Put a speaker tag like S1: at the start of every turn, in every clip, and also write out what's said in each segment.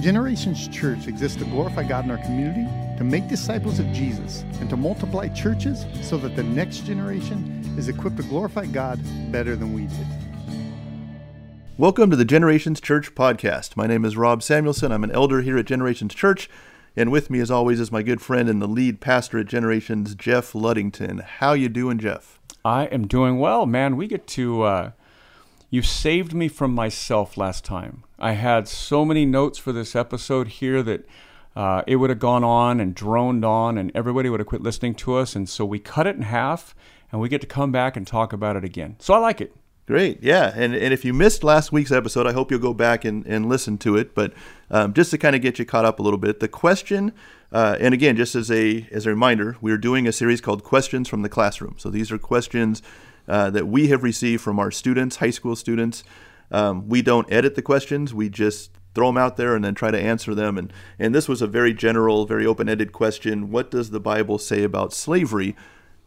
S1: Generations Church exists to glorify God in our community, to make disciples of Jesus, and to multiply churches so that the next generation is equipped to glorify God better than we did.
S2: Welcome to the Generations Church podcast. My name is Rob Samuelson. I'm an elder here at Generations Church, and with me, as always, is my good friend and the lead pastor at Generations, Jeff Luddington. How you doing, Jeff?
S3: I am doing well, man. We get to. Uh, you saved me from myself last time. I had so many notes for this episode here that uh, it would have gone on and droned on, and everybody would have quit listening to us. And so we cut it in half, and we get to come back and talk about it again. So I like it.
S2: Great, yeah, and and if you missed last week's episode, I hope you'll go back and, and listen to it. But um, just to kind of get you caught up a little bit, the question, uh, and again, just as a as a reminder, we're doing a series called Questions from the Classroom. So these are questions uh, that we have received from our students, high school students. Um, we don't edit the questions; we just throw them out there and then try to answer them. And and this was a very general, very open-ended question: What does the Bible say about slavery?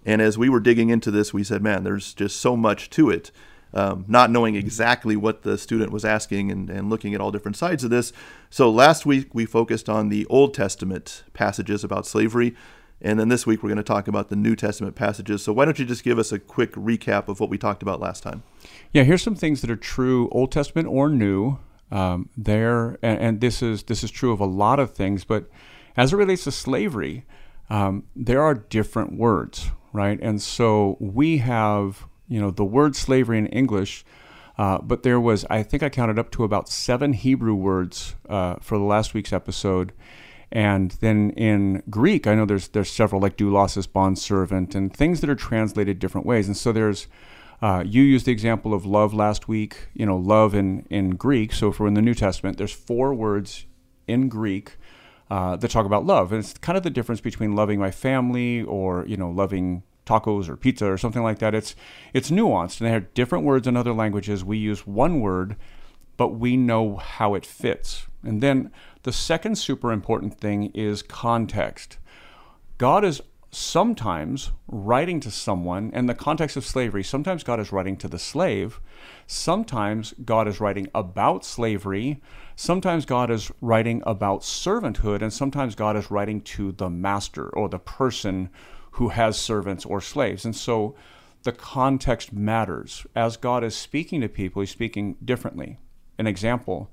S2: And as we were digging into this, we said, "Man, there's just so much to it." Um, not knowing exactly what the student was asking and, and looking at all different sides of this. So last week we focused on the Old Testament passages about slavery. And then this week we're going to talk about the New Testament passages. So why don't you just give us a quick recap of what we talked about last time?
S3: Yeah, here's some things that are true, Old Testament or New. Um, there, and, and, this is this is true of a lot of things, but as it relates to slavery, um, there are different words, right? And so we have, you know, the word slavery in English. Uh, but there was, I think I counted up to about seven Hebrew words uh, for the last week's episode. And then in Greek, I know there's there's several like doulos bond servant and things that are translated different ways. And so there's uh, you used the example of love last week. You know, love in in Greek. So if we're in the New Testament, there's four words in Greek uh, that talk about love, and it's kind of the difference between loving my family or you know loving tacos or pizza or something like that. It's it's nuanced, and they have different words in other languages. We use one word, but we know how it fits. And then the second super important thing is context. God is sometimes writing to someone in the context of slavery. Sometimes God is writing to the slave. Sometimes God is writing about slavery. Sometimes God is writing about servanthood. And sometimes God is writing to the master or the person who has servants or slaves. And so the context matters. As God is speaking to people, He's speaking differently. An example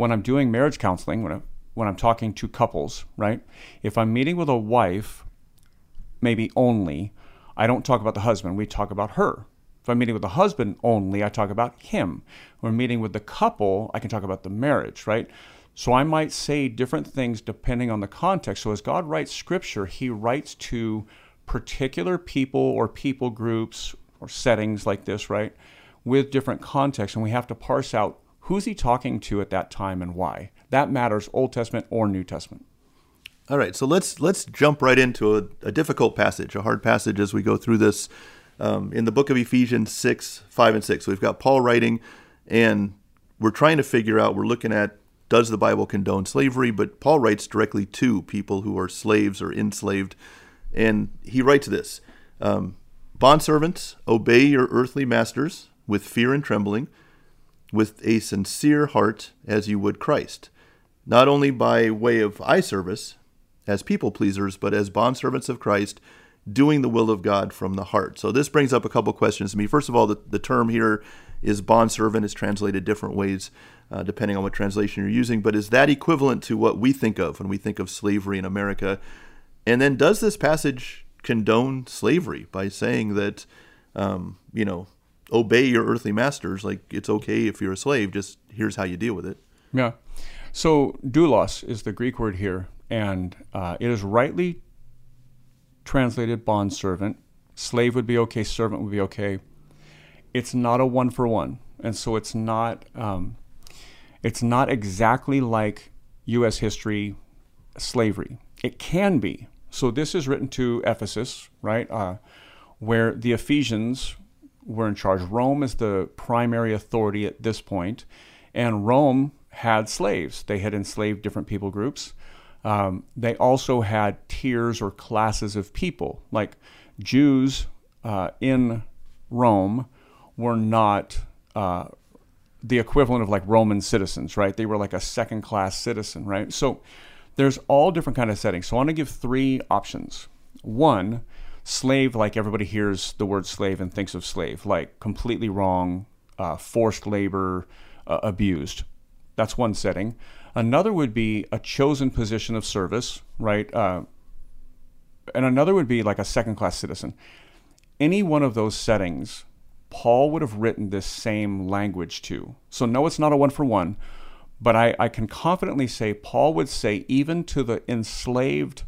S3: when I'm doing marriage counseling, when, I, when I'm talking to couples, right? If I'm meeting with a wife maybe only, I don't talk about the husband, we talk about her. If I'm meeting with the husband only, I talk about him. When I'm meeting with the couple, I can talk about the marriage, right? So I might say different things depending on the context. So as God writes scripture, he writes to particular people or people groups or settings like this, right? With different contexts. And we have to parse out who's he talking to at that time and why. That matters, Old Testament or New Testament.
S2: All right, so let's let's jump right into a, a difficult passage, a hard passage as we go through this um, in the book of Ephesians six, five, and six. So we've got Paul writing, and we're trying to figure out. We're looking at does the Bible condone slavery? But Paul writes directly to people who are slaves or enslaved, and he writes this: um, Bondservants, obey your earthly masters with fear and trembling, with a sincere heart, as you would Christ, not only by way of eye service as people pleasers, but as bondservants of Christ, doing the will of God from the heart. So this brings up a couple questions to me. First of all, the, the term here is bondservant is translated different ways uh, depending on what translation you're using, but is that equivalent to what we think of when we think of slavery in America? And then does this passage condone slavery by saying that, um, you know, obey your earthly masters? Like it's okay if you're a slave, just here's how you deal with it.
S3: Yeah. So doulos is the Greek word here and uh, it is rightly translated bond servant. Slave would be okay, servant would be okay. It's not a one for one, and so it's not um, it's not exactly like U.S. history slavery. It can be. So this is written to Ephesus, right, uh, where the Ephesians were in charge. Rome is the primary authority at this point, and Rome had slaves. They had enslaved different people groups. Um, they also had tiers or classes of people. Like Jews uh, in Rome were not uh, the equivalent of like Roman citizens, right? They were like a second class citizen, right? So there's all different kind of settings. So I want to give three options. One, slave, like everybody hears the word slave and thinks of slave, like completely wrong, uh, forced labor, uh, abused. That's one setting. Another would be a chosen position of service, right? Uh, and another would be like a second class citizen. Any one of those settings, Paul would have written this same language to. So, no, it's not a one for one, but I, I can confidently say Paul would say, even to the enslaved,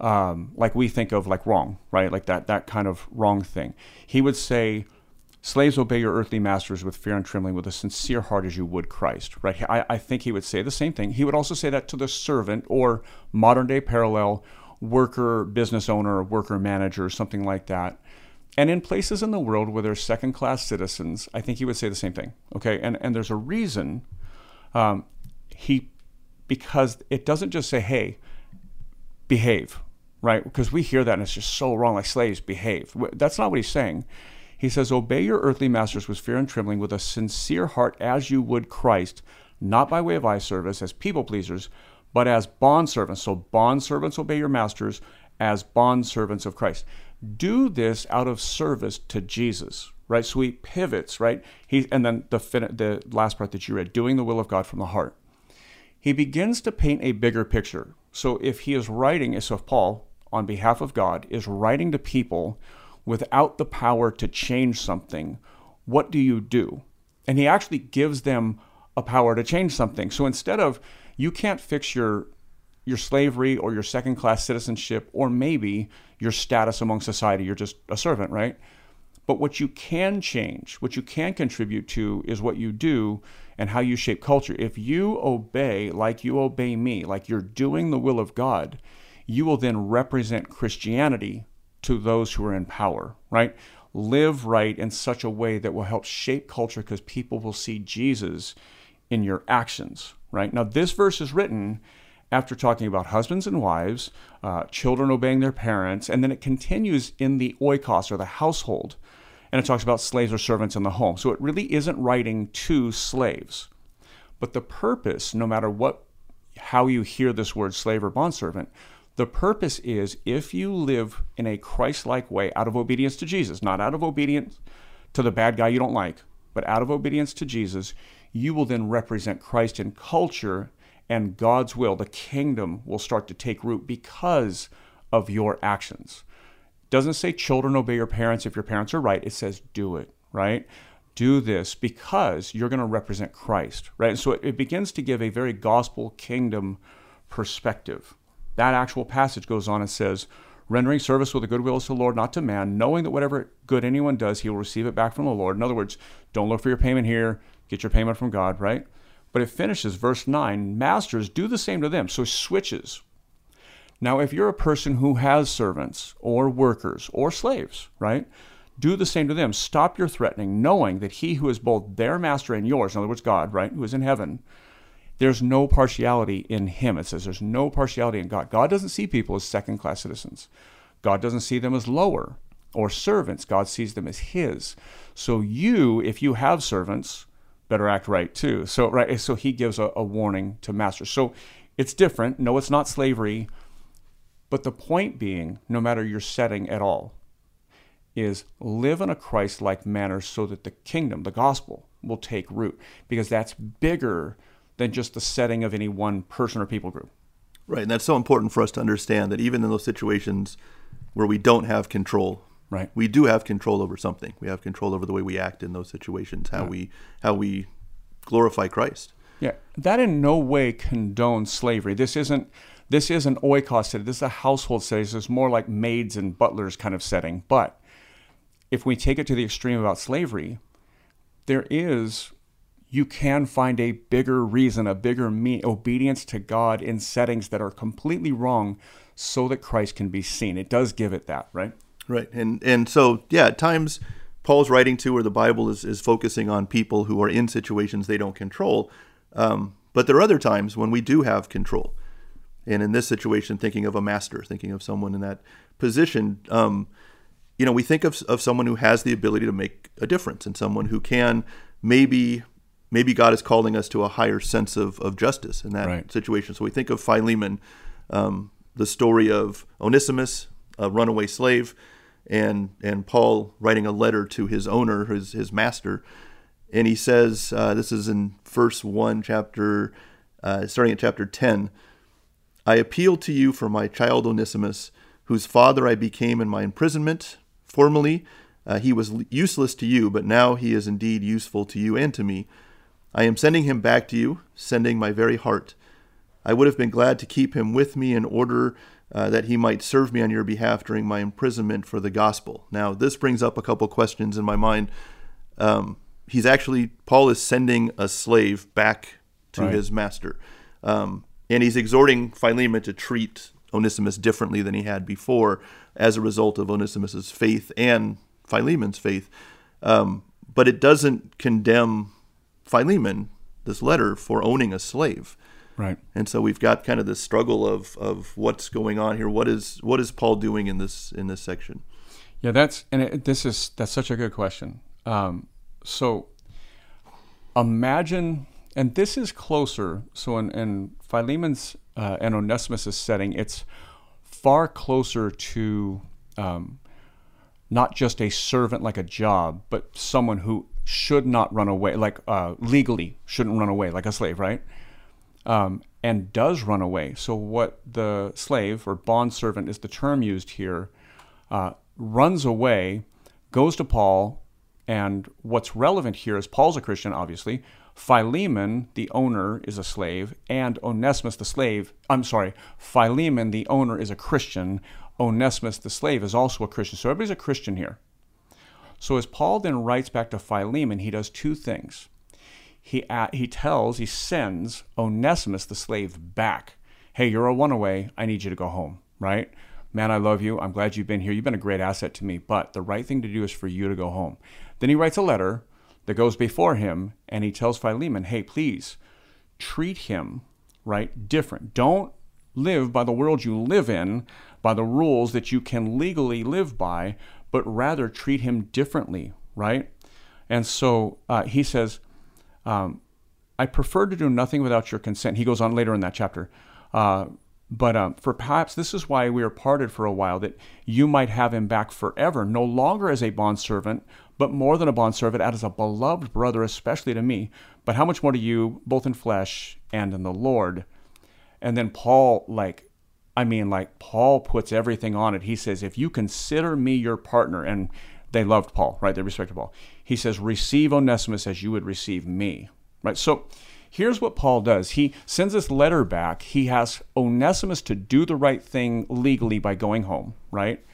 S3: um, like we think of like wrong, right? Like that, that kind of wrong thing. He would say, Slaves, obey your earthly masters with fear and trembling, with a sincere heart as you would Christ. Right? I, I think he would say the same thing. He would also say that to the servant or modern day parallel worker, business owner, worker manager, something like that. And in places in the world where there's second class citizens, I think he would say the same thing. Okay. And, and there's a reason um, he, because it doesn't just say, hey, behave, right? Because we hear that and it's just so wrong, like slaves behave. That's not what he's saying. He says, Obey your earthly masters with fear and trembling, with a sincere heart, as you would Christ, not by way of eye service as people pleasers, but as bondservants. So, bondservants obey your masters as bondservants of Christ. Do this out of service to Jesus, right? So he pivots, right? He and then the the last part that you read, doing the will of God from the heart. He begins to paint a bigger picture. So if he is writing, so if Paul, on behalf of God, is writing to people without the power to change something, what do you do? And he actually gives them a power to change something. So instead of you can't fix your your slavery or your second class citizenship or maybe your status among society, you're just a servant, right? But what you can change, what you can contribute to is what you do and how you shape culture. If you obey like you obey me, like you're doing the will of God, you will then represent Christianity to those who are in power, right? Live right in such a way that will help shape culture because people will see Jesus in your actions, right? Now, this verse is written after talking about husbands and wives, uh, children obeying their parents, and then it continues in the oikos or the household, and it talks about slaves or servants in the home. So it really isn't writing to slaves. But the purpose, no matter what, how you hear this word slave or bondservant, the purpose is if you live in a Christ like way out of obedience to Jesus, not out of obedience to the bad guy you don't like, but out of obedience to Jesus, you will then represent Christ in culture and God's will. The kingdom will start to take root because of your actions. Doesn't say children obey your parents if your parents are right. It says do it, right? Do this because you're going to represent Christ, right? And so it, it begins to give a very gospel kingdom perspective. That actual passage goes on and says, rendering service with a good will to the Lord, not to man, knowing that whatever good anyone does, he will receive it back from the Lord. In other words, don't look for your payment here, get your payment from God, right? But it finishes, verse 9 Masters, do the same to them. So switches. Now, if you're a person who has servants or workers or slaves, right? Do the same to them. Stop your threatening, knowing that he who is both their master and yours, in other words, God, right, who is in heaven, there's no partiality in him. It says there's no partiality in God. God doesn't see people as second class citizens, God doesn't see them as lower or servants. God sees them as his. So you, if you have servants, better act right too. So right, so he gives a, a warning to masters. So it's different. No, it's not slavery. But the point being, no matter your setting at all, is live in a Christ like manner so that the kingdom, the gospel, will take root. Because that's bigger than just the setting of any one person or people group.
S2: Right, and that's so important for us to understand that even in those situations where we don't have control,
S3: right,
S2: we do have control over something. We have control over the way we act in those situations, how right. we how we glorify Christ.
S3: Yeah, that in no way condones slavery. This isn't this is an oikos setting. This is a household setting. This is more like maids and butlers kind of setting. But if we take it to the extreme about slavery, there is you can find a bigger reason, a bigger me- obedience to God in settings that are completely wrong so that Christ can be seen. It does give it that, right?
S2: Right. And and so yeah, at times Paul's writing to where the Bible is, is focusing on people who are in situations they don't control. Um, but there are other times when we do have control. And in this situation, thinking of a master, thinking of someone in that position, um, you know, we think of, of someone who has the ability to make a difference and someone who can maybe maybe God is calling us to a higher sense of, of justice in that
S3: Right.
S2: situation. So we think of Philemon, um, the story of Onesimus, a runaway slave, and and Paul writing a letter to his owner, his his master, and he says, uh, this is in verse one, chapter, uh, starting at chapter ten. I appeal to you for my child Onesimus, whose father I became in my imprisonment. Formerly, uh, he was useless to you, but now he is indeed useful to you and to me. I am sending him back to you, sending my very heart. I would have been glad to keep him with me in order uh, that he might serve me on your behalf during my imprisonment for the gospel. Now, this brings up a couple questions in my mind. Um, he's actually, Paul is sending a slave back to
S3: Right.
S2: his master. Um, and he's exhorting Philemon to treat Onesimus differently than he had before as a result of Onesimus's faith and Philemon's faith. Um, but it doesn't condemn Philemon, this letter, for owning a slave.
S3: Right.
S2: And so we've got kind of this struggle of, of what's going on here. What is what is Paul doing in this in this section?
S3: Yeah, that's and it, this is that's such a good question. Um, so imagine, and this is closer. So in, in Philemon's uh, and Onesimus' setting, it's far closer to um, not just a servant like a job, but someone who should not run away, like uh, legally shouldn't run away, like a slave, right? um, and does run away. So, what the slave or bond servant is the term used here, uh, runs away, goes to Paul, and what's relevant here is Paul's a Christian, obviously. Philemon, the owner, is a slave, and Onesimus, the slave, I'm sorry, Philemon, the owner, is a Christian. Onesimus, the slave, is also a Christian. So, everybody's a Christian here. So, as Paul then writes back to Philemon, he does two things he a he tells he sends Onesimus the slave back. Hey, you're a runaway. I need you to go home. Right? Man, I love you. I'm glad you've been here. You've been a great asset to me. But the right thing to do is for you to go home. Then he writes a letter that goes before him, and he tells Philemon, Hey, please treat him right different. Don't live by the world you live in, by the rules that you can legally live by, but rather treat him differently. Right? And so uh, he says, um, I prefer to do nothing without your consent. He goes on later in that chapter. Uh, but um, for perhaps this is why we are parted for a while, that you might have him back forever, no longer as a bondservant, but more than a bondservant, as a beloved brother, especially to me. But how much more to you, both in flesh and in the Lord? And then Paul, like, I mean, like, Paul puts everything on it. He says, if you consider me your partner, and they loved Paul, right? They respected Paul. He says, receive Onesimus as you would receive me, right? So here's what Paul does. He sends this letter back. He has Onesimus to do the right thing legally by going home, right?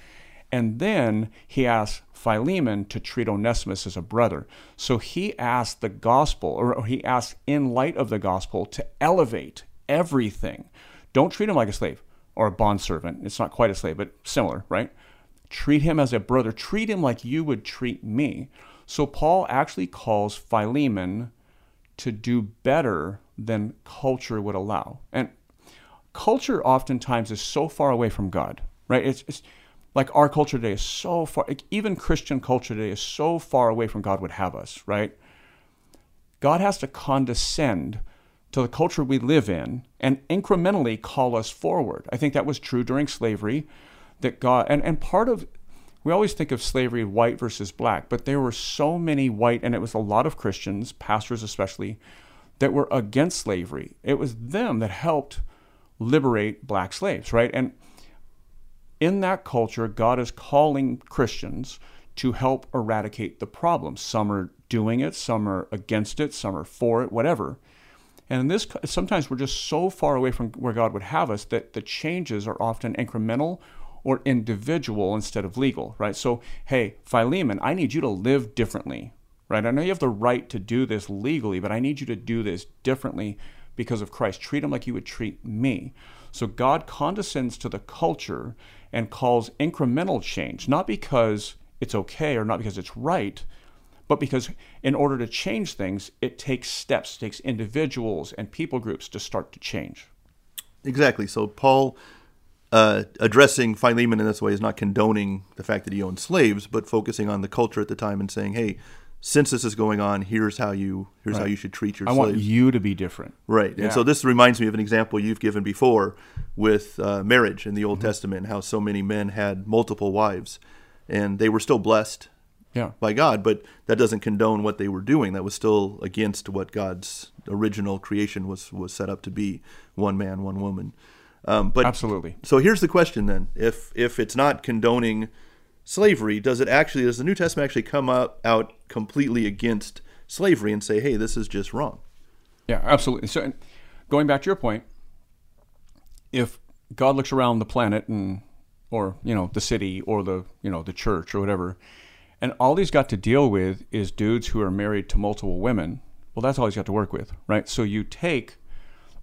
S3: And then he asks Philemon to treat Onesimus as a brother. So he asks the gospel, or he asks in light of the gospel, to elevate everything. Don't treat him like a slave or a bondservant. It's not quite a slave, but similar, right? Treat him as a brother. Treat him like you would treat me. So Paul actually calls Philemon to do better than culture would allow. And culture oftentimes is so far away from God, right? It's, it's like our culture today is so far, like even Christian culture today is so far away from God would have us, right? God has to condescend to the culture we live in and incrementally call us forward. I think that was true during slavery, that God, and, and part of, we always think of slavery white versus black, but there were so many white, and it was a lot of Christians, pastors especially, that were against slavery. It was them that helped liberate black slaves, right? And in that culture, God is calling Christians to help eradicate the problem. Some are doing it, some are against it, some are for it, whatever. And in this, sometimes we're just so far away from where God would have us that the changes are often incremental or individual instead of legal, right? So, hey, Philemon, I need you to live differently, right? I know you have the right to do this legally, but I need you to do this differently because of Christ. Treat him like you would treat me. So, God condescends to the culture and calls incremental change, not because it's okay or not because it's right, but because in order to change things, it takes steps, it takes individuals and people groups to start to change.
S2: Exactly. So Paul uh, addressing Philemon in this way is not condoning the fact that he owned slaves, but focusing on the culture at the time and saying, "Hey, since this is going on, here's how you here's how you should treat your
S3: I
S2: slaves.
S3: want you to be different.
S2: Right.
S3: Yeah.
S2: And so this reminds me of an example you've given before with uh, marriage in the Old
S3: Mm-hmm.
S2: Testament, how so many men had multiple wives and they were still blessed
S3: Yeah.
S2: by God, but that doesn't condone what they were doing. That was still against what God's original creation was, was set up to be one man, one woman. Um, but
S3: Absolutely.
S2: so here's the question then: If if it's not condoning slavery, does it actually does the New Testament actually come up out completely against slavery and say, hey, this is just wrong?
S3: Yeah, absolutely. So, going back to your point, if God looks around the planet and, or you know, the city or the you know the church or whatever, and all he's got to deal with is dudes who are married to multiple women. Well, that's all he's got to work with, right? So you take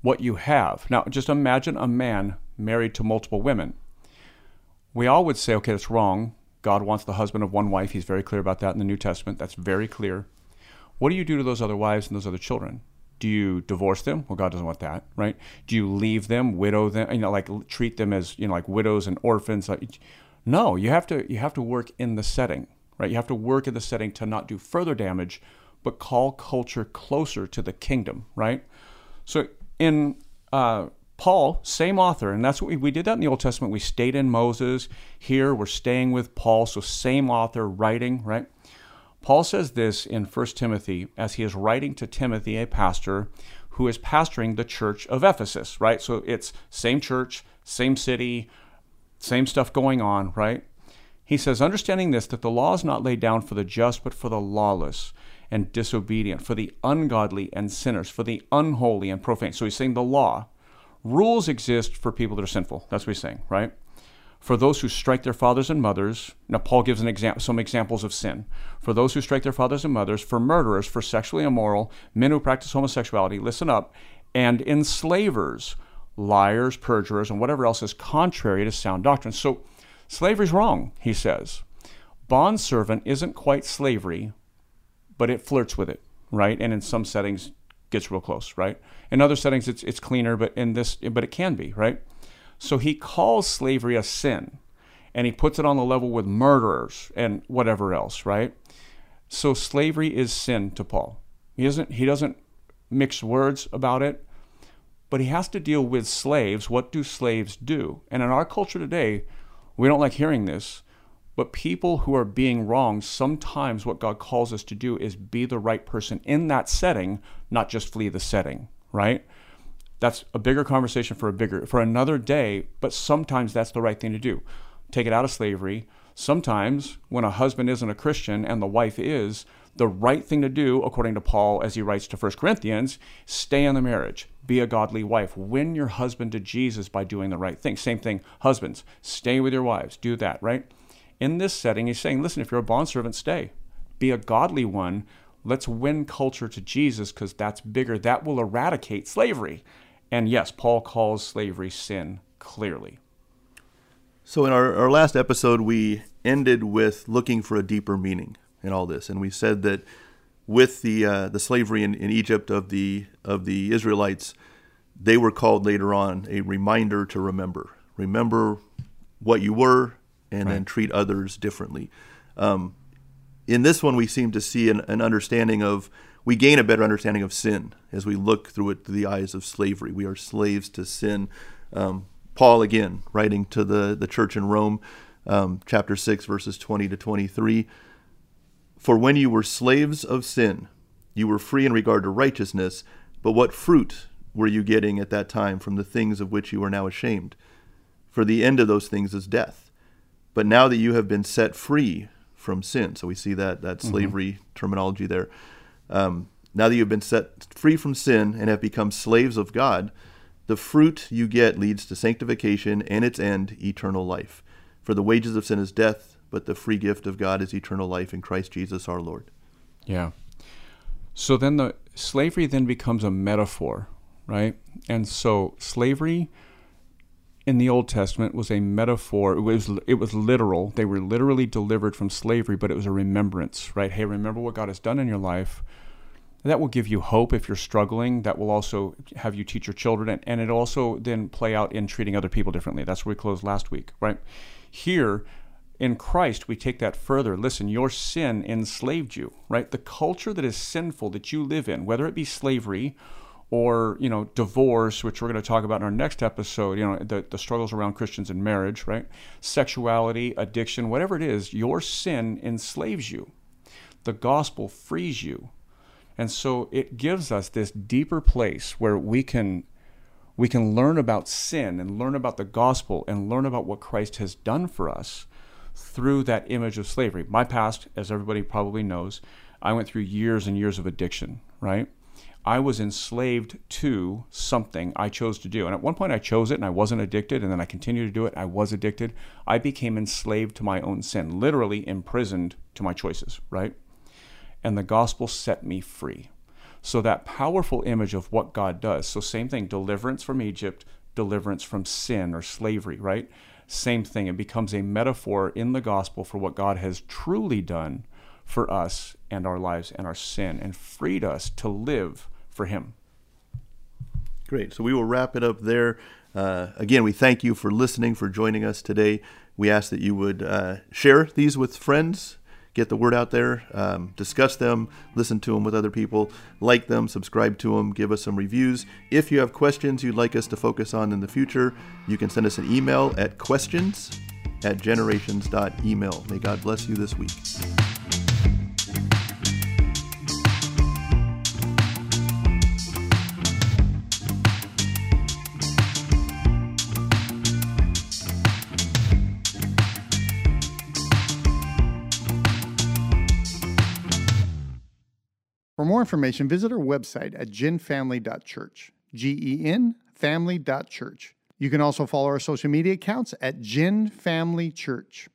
S3: what you have. Now, just imagine a man married to multiple women. We all would say, okay, that's wrong. God wants the husband of one wife. He's very clear about that in the New Testament. That's very clear. What do you do to those other wives and those other children? Do you divorce them? Well, God doesn't want that, right? Do you leave them, widow them, you know, like treat them as you know, like widows and orphans? No, you have to you have to work in the setting, right? You have to work in the setting to not do further damage, but call culture closer to the kingdom, right? So in uh, Paul, same author, and that's what we, we did that in the Old Testament. We stayed in Moses. Here we're staying with Paul, so same author writing, right? Paul says this in 1 Timothy as he is writing to Timothy, a pastor who is pastoring the church of Ephesus, right? So it's same church, same city, same stuff going on, right? He says, understanding this, that the law is not laid down for the just, but for the lawless and disobedient, for the ungodly and sinners, for the unholy and profane. So he's saying the law. Rules exist for people that are sinful. That's what he's saying, right? For those who strike their fathers and mothers, now Paul gives an example, some examples of sin. For those who strike their fathers and mothers, for murderers, for sexually immoral, men who practice homosexuality, listen up, and enslavers, liars, perjurers, and whatever else is contrary to sound doctrine. So slavery's wrong, he says. Bondservant isn't quite slavery, but it flirts with it, right? And in some settings gets real close, right? In other settings it's it's cleaner, but in this but it can be, right? So he calls slavery a sin and he puts it on the level with murderers and whatever else, right? So slavery is sin to Paul. He doesn't he doesn't mix words about it, but he has to deal with slaves. What do slaves do? And in our culture today, we don't like hearing this, but people who are being wronged, sometimes what God calls us to do is be the right person in that setting, not just flee the setting, right? That's a bigger conversation for a bigger for another day, but sometimes that's the right thing to do. Take it out of slavery. Sometimes when a husband isn't a Christian and the wife is, the right thing to do, according to Paul as he writes to 1 Corinthians, stay in the marriage. Be a godly wife. Win your husband to Jesus by doing the right thing. Same thing, husbands, stay with your wives. Do that, right? In this setting, he's saying, listen, if you're a bondservant, stay. Be a godly one. Let's win culture to Jesus because that's bigger. That will eradicate slavery. And yes, Paul calls slavery sin clearly.
S2: So, in our, our last episode, we ended with looking for a deeper meaning in all this, and we said that with the uh, the slavery in, in Egypt of the of the Israelites, they were called later on a reminder to remember, remember what you were, and then treat others differently. Um, in this one, we seem to see an, an understanding of we gain a better understanding of sin as we look through it through the eyes of slavery. We are slaves to sin. Um, Paul again writing to the the church in Rome, um, chapter six, verses twenty to twenty three. For when you were slaves of sin, you were free in regard to righteousness, but what fruit were you getting at that time from the things of which you are now ashamed? For the end of those things is death. But now that you have been set free from sin, so we see that that slavery terminology there. Um, now that you've been set free from sin and have become slaves of God, the fruit you get leads to sanctification and its end, eternal life. For the wages of sin is death, but the free gift of God is eternal life in Christ Jesus our Lord.
S3: Yeah. So then the slavery then becomes a metaphor, right? And so slavery in the Old Testament was a metaphor. It was it was literal. They were literally delivered from slavery, but it was a remembrance, right? Hey, remember what God has done in your life. That will give you hope if you're struggling. That will also have you teach your children, and, and it also then play out in treating other people differently. That's where we closed last week, right? Here, in Christ, we take that further. Listen, your sin enslaved you, right? The culture that is sinful that you live in, whether it be slavery or, you know, divorce, which we're going to talk about in our next episode, you know, the, the struggles around Christians in marriage, right? Sexuality, addiction, whatever it is, your sin enslaves you. The gospel frees you. And so it gives us this deeper place where we can we can learn about sin and learn about the gospel and learn about what Christ has done for us through that image of slavery. My past, as everybody probably knows, I went through years and years of addiction, right? I was enslaved to something I chose to do. And at one point I chose it and I wasn't addicted, and then I continued to do it. I was addicted. I became enslaved to my own sin, literally imprisoned to my choices, right? And the gospel set me free. So that powerful image of what God does. So, same thing deliverance from Egypt, deliverance from sin or slavery, right? Same thing. It becomes a metaphor in the gospel for what God has truly done for us and our lives and our sin and freed us to live for Him.
S2: Great. So we will wrap it up there. Uh, again, we thank you for listening, for joining us today. We ask that you would uh, share these with friends get the word out there, um, discuss them, listen to them with other people, like them, subscribe to them, give us some reviews. If you have questions you'd like us to focus on in the future, you can send us an email at questions at generations.email. May God bless you this week.
S1: More information, visit our website at genfamily.church. G E N family.church. You can also follow our social media accounts at Gen Family Church.